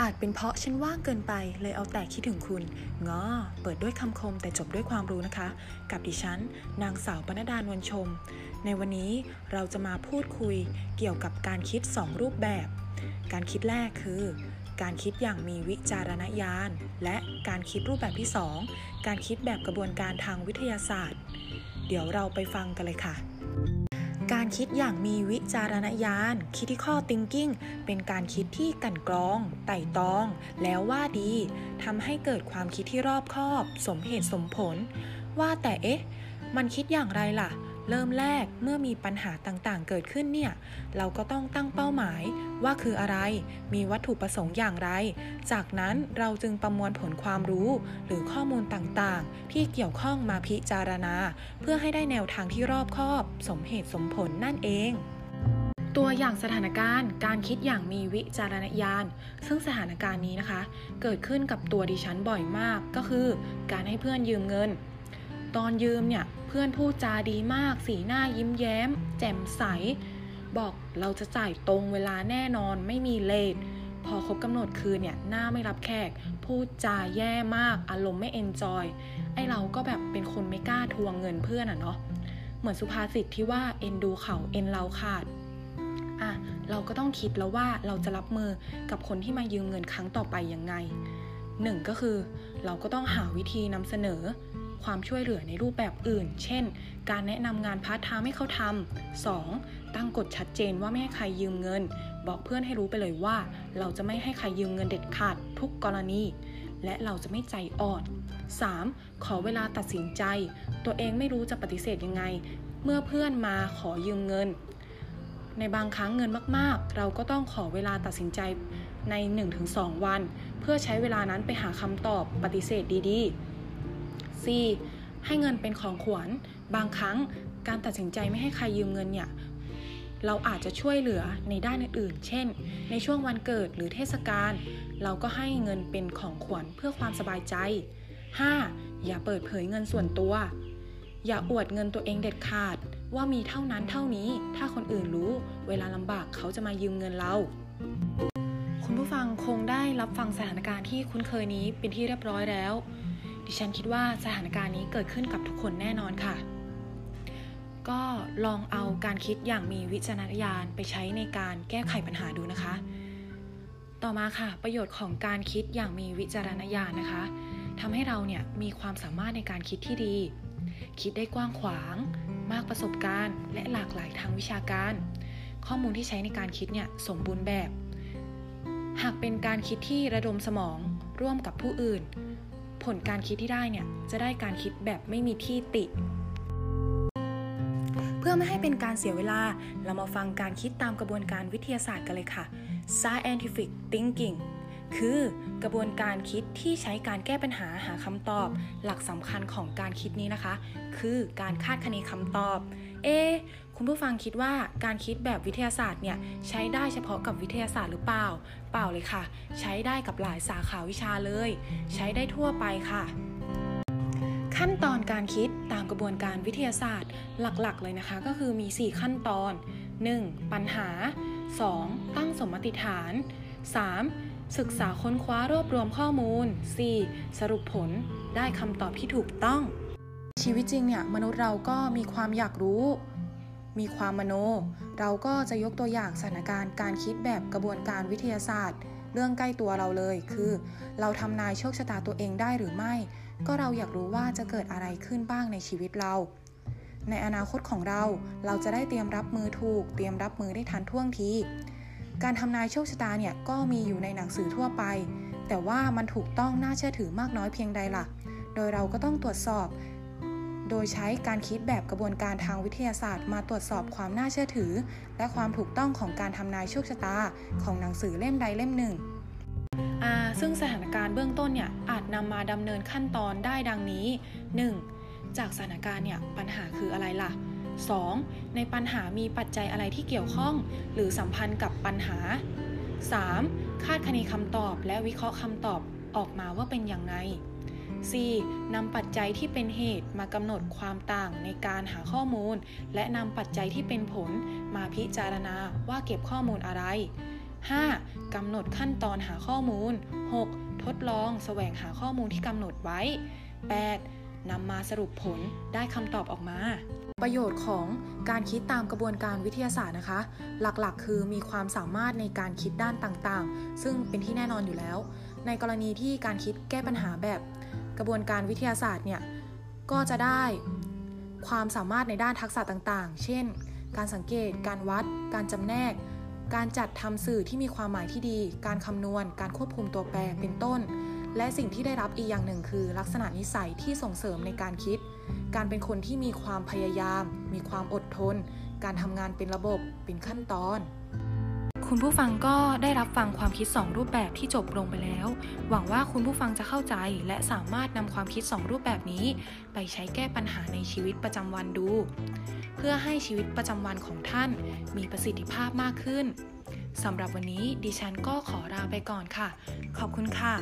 อาจเป็นเพราะฉันว่างเกินไปเลยเอาแต่คิดถึงคุณงอเปิดด้วยคำคมแต่จบด้วยความรู้นะคะ กับดิฉัน นางสาวปนดานวลชม ในวันนี้เราจะมาพูดคุยเกี่ยวกับการคิด 2 รูปแบบ การคิดแรกคือ การคิดอย่างมีวิจารณญาณ และการคิดรูปแบบที่ 2 การคิดแบบกระบวนการทางวิทยาศาสตร์ เดี๋ยวเราไปฟังกันเลยค่ะ การคิดอย่างมีวิจารณญาณ critical thinking เป็นการคิดที่กันกรอง ไต่ตอง แล้วว่าดีทำให้เกิดความคิดที่รอบคอบ สมเหตุสมผล ว่าแต่เอ๊ะ มันคิดอย่างไรล่ะ เริ่มแรกเมื่อมีปัญหาต่างๆ เกิดขึ้นเนี่ย เราก็ต้องตั้งเป้าหมายว่าคืออะไร มีวัตถุประสงค์อย่างไร จากนั้นเราจึงประมวลผลความรู้ หรือข้อมูลต่างๆ ที่เกี่ยวข้องมาพิจารณา เพื่อให้ได้แนวทางที่รอบคอบ สมเหตุสมผลนั่นเองตัวอย่างสถานการณ์การคิดอย่างมีวิจารณญาณ ซึ่งสถานการณ์นี้นะคะ เกิดขึ้นกับตัวดิฉันบ่อยมากก็คือ การให้เพื่อนยืมเงิน ตอนยืมเนี่ยเพื่อนพูดจาดีมาก สีหน้ายิ้มแย้ม แจ่มใส บอกเราจะจ่ายตรงเวลาแน่นอนไม่มีเลทพอครบกำหนดคืนเนี่ยหน้าไม่รับแขก พูดจาแย่มากอารมณ์ไม่เอนจอยไอเราก็แบบเป็นคนไม่กล้าทวงเงินเพื่อนอะเนาะเหมือนสุภาษิตที่ว่าเอ็นดูเขาเอ็นเราขาดอะเราก็ต้องคิดแล้วว่าเราจะรับมือกับคนที่มายืมเงินครั้งต่อไปยังไงหนึ่งก็คือเราก็ต้องหาวิธีนำเสนอ ความช่วยเหลือในรูปแบบอื่น เช่น การแนะนำงานพาร์ทไทม์ให้เขาทำสองตั้งกฎชัดเจนว่าไม่ให้ใครยืมเงิน บอกเพื่อนให้รู้ไปเลยว่า เราจะไม่ให้ใครยืมเงินเด็ดขาดทุกกรณี และเราจะไม่ใจอ่อน 3. ขอเวลาตัดสินใจ ตัวเองไม่รู้จะปฏิเสธยังไง เมื่อเพื่อนมาขอยืมเงิน ในบางครั้งเงินมากๆ เราก็ต้องขอเวลาตัดสินใจใน 1-2 วัน เพื่อใช้เวลานั้นไปหาคำตอบปฏิเสธดีๆ 4. ให้เงินเป็นของขวัญบางครั้งการตัดสินใจไม่ให้ใครยืมเงินเนี่ยเราอาจจะช่วยเหลือในด้านอื่นๆ เช่น ในช่วงวันเกิดหรือเทศกาล เราก็ให้เงินเป็นของขวัญเพื่อความสบายใจ 5. อย่าเปิดเผยเงินส่วนตัว อย่าอวดเงินตัวเองเด็ดขาด ว่ามีเท่านั้นเท่านี้ ถ้าคนอื่นรู้ เวลาลำบากเขาจะมายืมเงินเรา คุณผู้ฟังคงได้รับฟังสถานการณ์ที่คุ้นเคยนี้เป็นที่เรียบร้อยแล้ว ดิฉันคิดว่าสถานการณ์นี้เกิดขึ้นกับทุกคนแน่นอนค่ะ ก็ลองเอาการคิดอย่างมีวิจารณญาณไปใช้ในการแก้ไขปัญหาดูนะคะ ต่อมาค่ะ ประโยชน์ของการคิดอย่างมีวิจารณญาณนะคะทำให้เราเนี่ยมีความสามารถในการคิดที่ดี คิดได้กว้างขวาง มากประสบการณ์ และหลากหลายทางวิชาการ ข้อมูลที่ใช้ในการคิดเนี่ยสมบูรณ์แบบ หากเป็นการคิดที่ระดมสมองร่วมกับผู้อื่น ผลการคิดที่ได้เนี่ยจะได้การคิดแบบไม่มีที่ติ เพื่อไม่ให้เป็นการเสียเวลา เรามาฟังการคิดตามกระบวนการวิทยาศาสตร์กันเลยค่ะ scientific thinking คือกระบวนการคิดที่ใช้การแก้ปัญหาหาคำตอบ หลักสำคัญของการคิดนี้นะคะ คือการคาดคะเนคำตอบ เอ คุณผู้ฟังคิดว่าการคิดแบบวิทยาศาสตร์เนี่ยใช้ได้เฉพาะกับวิทยาศาสตร์หรือเปล่า เปล่าเลยค่ะ ใช้ได้กับหลายสาขาวิชาเลย ใช้ได้ทั่วไปค่ะ ขั้นตอนการคิดตามกระบวนการวิทยาศาสตร์หลักๆ เลยนะคะ ก็คือมี 4 ขั้นตอน 1. ปัญหา 2. ตั้งสมมติฐาน 3. ศึกษาค้นคว้ารวบรวมข้อมูล 4. สรุปผลได้คำตอบที่ถูกต้อง ชีวิตจริงเนี่ยมนุษย์เราก็มีความอยากรู้ มีความมโน เราก็จะยกตัวอย่างสถานการณ์การคิดแบบกระบวนการวิทยาศาสตร์ เรื่องใกล้ตัวเราเลย คือ เราทำนายโชคชะตาตัวเองได้หรือไม่ ก็เราอยากรู้ว่าจะเกิดอะไรขึ้นบ้างในชีวิตเรา ในอนาคตของเราเราจะได้เตรียมรับมือถูก เตรียมรับมือได้ทันท่วงทีการทำนายโชคชะตาเนี่ยก็มีอยู่ในหนังสือทั่วไป แต่ว่ามันถูกต้องน่าเชื่อถือมากน้อยเพียงใดล่ะ โดยเราก็ต้องตรวจสอบ โดยใช้การคิดแบบกระบวนการทางวิทยาศาสตร์ มาตรวจสอบความน่าเชื่อถือ และความถูกต้องของการทำนายโชคชะตา ของหนังสือเล่มใดเล่มหนึ่งซึ่งสถานการณ์เบื้องต้นเนี่ยอาจนำมาดำเนินขั้นตอนได้ดังนี้ 1. จากสถานการณ์เนี่ยปัญหาคืออะไรล่ะ 2. ในปัญหามีปัจจัยอะไรที่เกี่ยวข้อง หรือสัมพันธ์กับปัญหา 3. คาดคะเนคำตอบและวิเคราะห์คำตอบออกมาว่าเป็นอย่างไร 4. นำปัจจัยที่เป็นเหตุมากำหนดความต่างในการหาข้อมูล และนำปัจจัยที่เป็นผลมาพิจารณาว่าเก็บข้อมูลอะไร 5. กำหนดขั้นตอนหาข้อมูล 6. ทดลองแสวงหาข้อมูลที่กำหนดไว้ 8. นำมาสรุปผลได้คำตอบออกมา ประโยชน์ของการคิดตามกระบวนการวิทยาศาสตร์นะคะ หลักๆ คือมีความสามารถในการคิดด้านต่างๆ ซึ่งเป็นที่แน่นอนอยู่แล้ว ในกรณีที่การคิดแก้ปัญหาแบบ กระบวนการวิทยาศาสตร์เนี่ยก็จะได้ความสามารถในด้านทักษะต่างๆ เช่น การสังเกต การวัด การจำแนก การจัดทำสื่อที่มีความหมายที่ดี การคำนวณ การควบคุมตัวแปร เป็นต้น และสิ่งที่ได้รับอีกอย่างหนึ่งคือ ลักษณะนิสัยที่ส่งเสริมในการคิด การเป็นคนที่มีความพยายาม มีความอดทน การทำงานเป็นระบบ เป็นขั้นตอน คุณผู้ฟังก็ได้รับฟังความคิด 2 รูปแบบที่จบลงไปแล้ว หวังว่าคุณผู้ฟังจะเข้าใจ และสามารถนำความคิด 2 รูปแบบนี้ ไปใช้แก้ปัญหาในชีวิตประจำวันดู เพื่อให้ชีวิตประจำวันของท่านมีประสิทธิภาพมากขึ้นสำหรับวันนี้ดิฉันก็ขอลาไปก่อนค่ะ ขอบคุณค่ะ